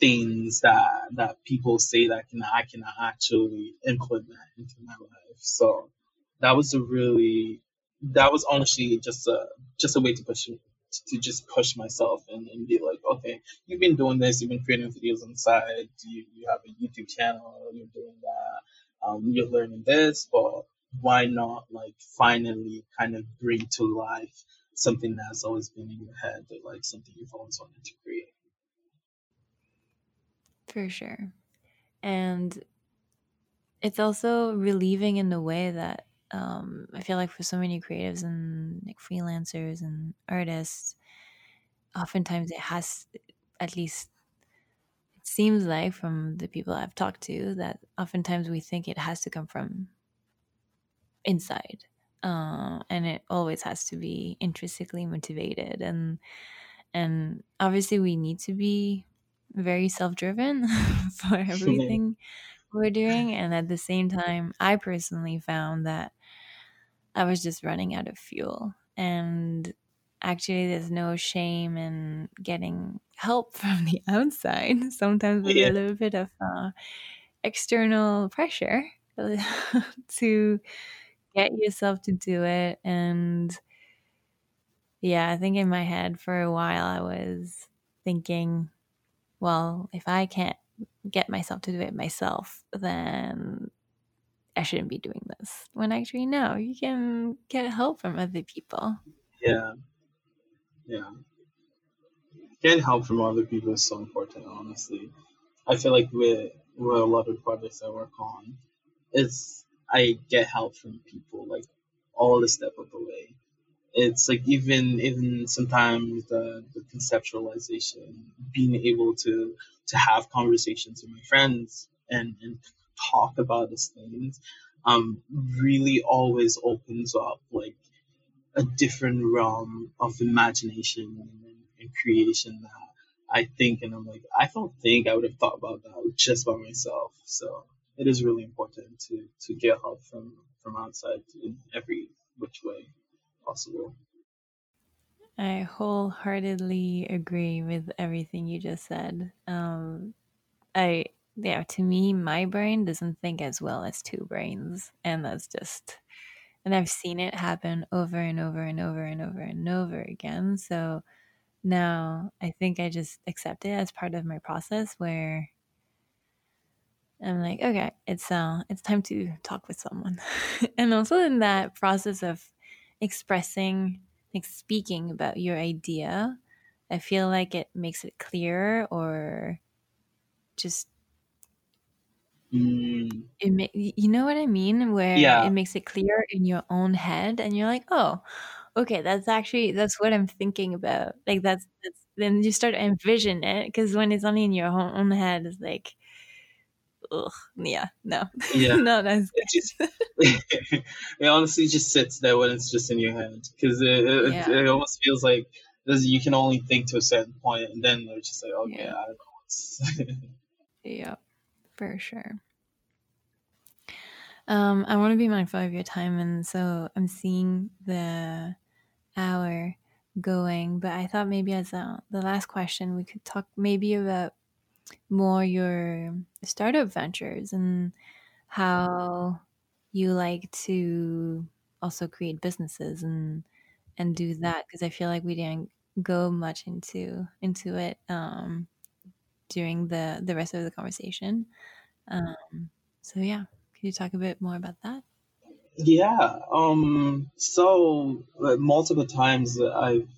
things that that people say that can I can actually implement into my life. So that was a really that was honestly just a just a way to push me to just push myself and, and be like, okay, you've been doing this, you've been creating videos on the side, you, you have a YouTube channel, you're doing that, um, you're learning this, but why not like finally kind of bring to life something that's always been in your head or like something you've always wanted to create? For sure. And it's also relieving in the way that um, I feel like for so many creatives and like freelancers and artists, oftentimes it has, at least it seems like from the people I've talked to, that oftentimes we think it has to come from inside. Uh, and it always has to be intrinsically motivated and and obviously we need to be very self-driven *laughs* for everything we're doing and at the same time i personally found that I was just running out of fuel. And actually, there's no shame in getting help *laughs* from the outside, sometimes with yeah. a little bit of uh, external pressure *laughs* to get yourself to do it. And yeah, I think in my head for a while I was thinking, well, if I can't get myself to do it myself, then I shouldn't be doing this. When actually, no, you can get help from other people. Yeah. Yeah. Getting help from other people is so important, honestly. I feel like with, with a lot of projects I work on, it's I get help from people like all the step of the way. It's like even even sometimes the, the conceptualization, being able to to have conversations with my friends and, and talk about these things um, really always opens up like a different realm of imagination and, and creation that I think and I'm like I don't think I would have thought about that just by myself. So it is really important to to get help from from outside in every which way possible. I wholeheartedly agree with everything you just said. Um, I yeah, to me, my brain doesn't think as well as two brains, and that's just, and I've seen it happen over and over and over and over and over again. So now I think I just accept it as part of my process where I'm like, okay, it's uh, it's time to talk with someone, *laughs* and also in that process of expressing, like speaking about your idea, I feel like it makes it clearer or just Mm, it ma- you know what I mean? Where yeah, it makes it clear in your own head, and you're like, oh, okay, that's actually that's what I'm thinking about. Like that's that's then you start to envision it because when it's only in your own, head, it's like, ugh, yeah, no, yeah. *laughs* no, that's It just *laughs* *laughs* it honestly just sits there when it's just in your head because it, it, yeah, it almost feels like you can only think to a certain point and then they're just like okay yeah, I don't know yeah, for sure. Um, I want to be mindful of your time, and so I'm seeing the hour going, but I thought maybe as a, the last question, we could talk maybe about more your startup ventures and how you like to also create businesses and and do that because I feel like we didn't go much into into it um, during the the rest of the conversation. Um, so yeah, can you talk a bit more about that? yeah um so uh, multiple times I've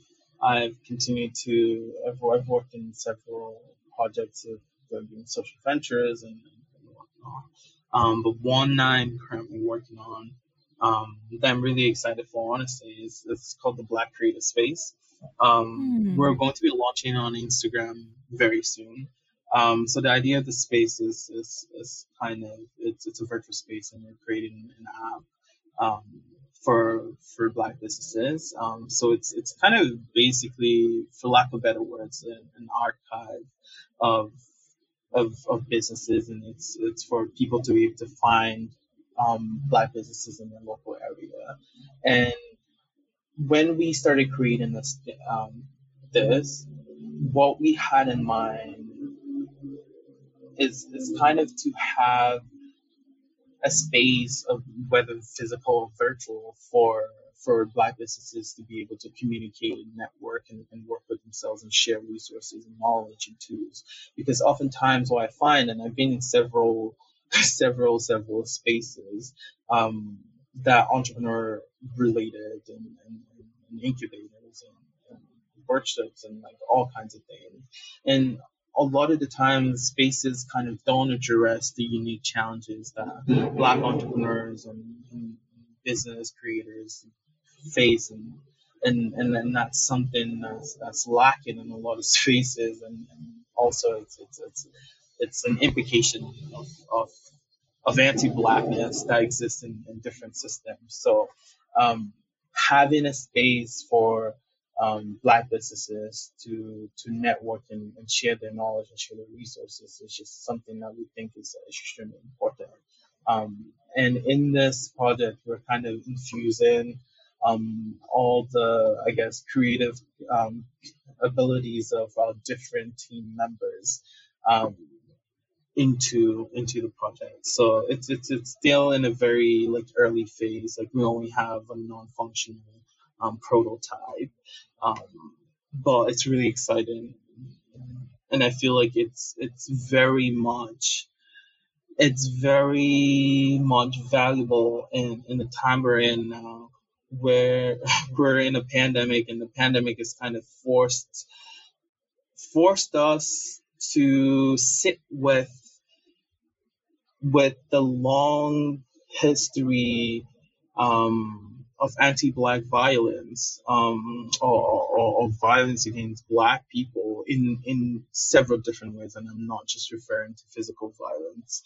I've continued to I've, I've worked in several projects of doing social ventures and, and whatnot um but one I'm currently working on um, that I'm really excited for, honestly, is it's called the Black Creative Space. Um, we're Hmm. going to be launching on Instagram very soon. Um, so the idea of the space is, is, is kind of it's it's a virtual space, and we're creating an app um, for for Black businesses. Um, so it's it's kind of basically, for lack of better words, an, an archive of of, of businesses, and it's it's for people to be able to find um, black businesses in their local area. And when we started creating this, um, this, what we had in mind is is kind of to have a space of whether physical or virtual for for black businesses to be able to communicate and network and, and work with themselves and share resources and knowledge and tools. Because oftentimes what i find and i've been in several *laughs* several several spaces um, that entrepreneur related and, and, and incubators and, and workshops and like all kinds of things. And a lot of the time spaces kind of don't address the unique challenges that black entrepreneurs and, and business creators face and and and that's something that's, that's lacking in a lot of *laughs* spaces and, and also it's, it's it's it's an implication of of, of anti-blackness that exists in, in different systems. So um, having a space for um, black businesses to to network and, and share their knowledge and share their resources is just something that we think is extremely important. Um, and in this project, we're kind of infusing um, all the, I guess, creative um, abilities of our different team members um, into into the project. So it's it's it's still in a very like early phase. Like we only have a non-functional um, prototype, Um, but it's really exciting, and I feel like it's it's very much it's very much valuable in, in the time we're in now where *laughs* we're in a pandemic and the pandemic has kind of forced forced us to sit with with the long history um, of anti-black violence um, or, or, or, violence against black people in in several different ways, and I'm not just referring to physical violence.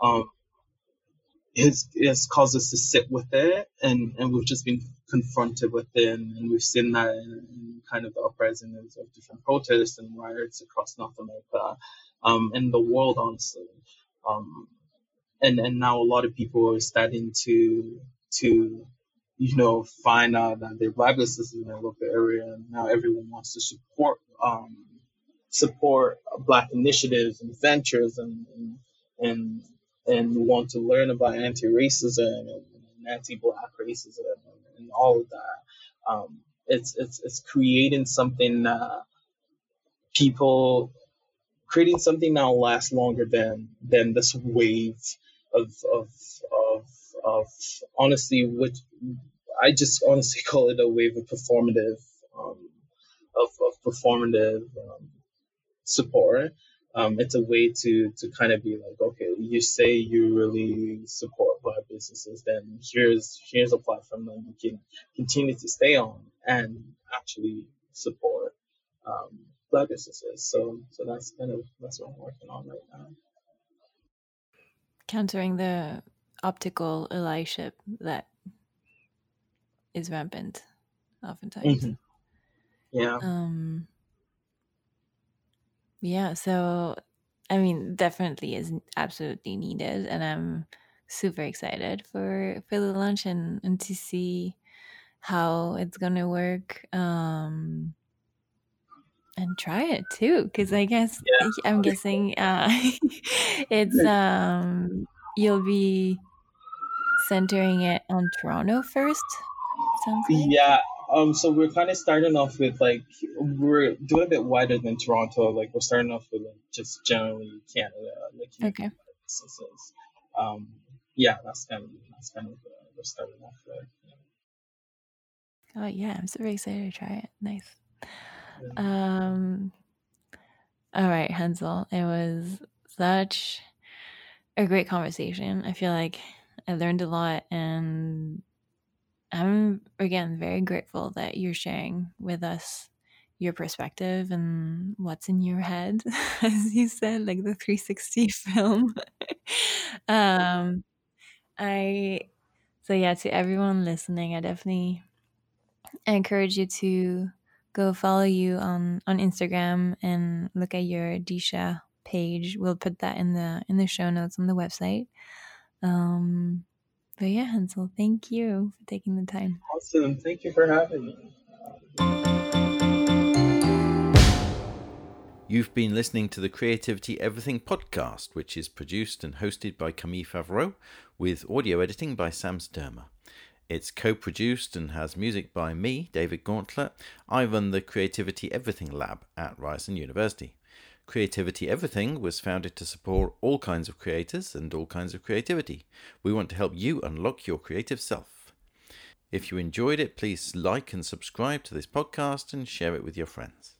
Um, has, caused us to sit with it, and, and we've just been confronted with it, and, and we've seen that in, in, kind of the uprisings of different protests and riots across North America, um, and the world, honestly. Um, and and now a lot of people are starting to to you know find out that Bible systems in their local area, and now everyone wants to support um, support Black initiatives and ventures and and and, and want to learn about anti-racism and, anti-Black racism and, and all of that. Um, it's it's it's creating something that people creating something that will last longer than than this wave of of of of honestly, which I just honestly *laughs* call it a wave of performative um, of of performative um, support. Um, it's a way to to kind of be like, okay, you say you really support black businesses, then here's here's a platform that you can continue to stay on and actually support um, black businesses. So so that's kind of that's what I'm working on right now countering the optical allyship that is rampant oftentimes. Mm-hmm. Yeah. Um yeah, so I mean definitely is absolutely needed and I'm super excited for for the launch and, and to see how it's gonna work. Um and try it too because i guess yeah. i'm guessing uh, *laughs* it's um you'll be centering it on toronto first sounds like yeah um so we're kind of starting off with like we're doing a bit wider than toronto like we're starting off with like just generally canada like okay businesses um yeah that's kind of that's kind of uh, we're starting off with yeah. oh yeah i'm super excited to try it nice um, all right, Hensel. It was such a great conversation. I feel like I learned a lot, and I'm again very grateful that you're sharing with us your perspective and what's in your head, *laughs* as you said, like the 360 *laughs* film. um, I so yeah, to everyone listening, I definitely encourage you to go follow you on on Instagram and look at your Disha page. We'll put that in the in the show notes on the website. Um, but yeah, Hansel, thank you for taking the time. Awesome. Thank you for having me. You've been listening to the Creativity Everywhere podcast, which is produced and hosted by Camille Favreau, with audio editing by Sam Sturmer. It's co produced and has music by me, David Gauntlett. I run the Creativity Everywhere Lab at Ryerson University. Creativity Everywhere was founded to support all kinds of creators and all kinds of creativity. We want to help you unlock your creative self. If you enjoyed it, please like and subscribe to this podcast and share it with your friends.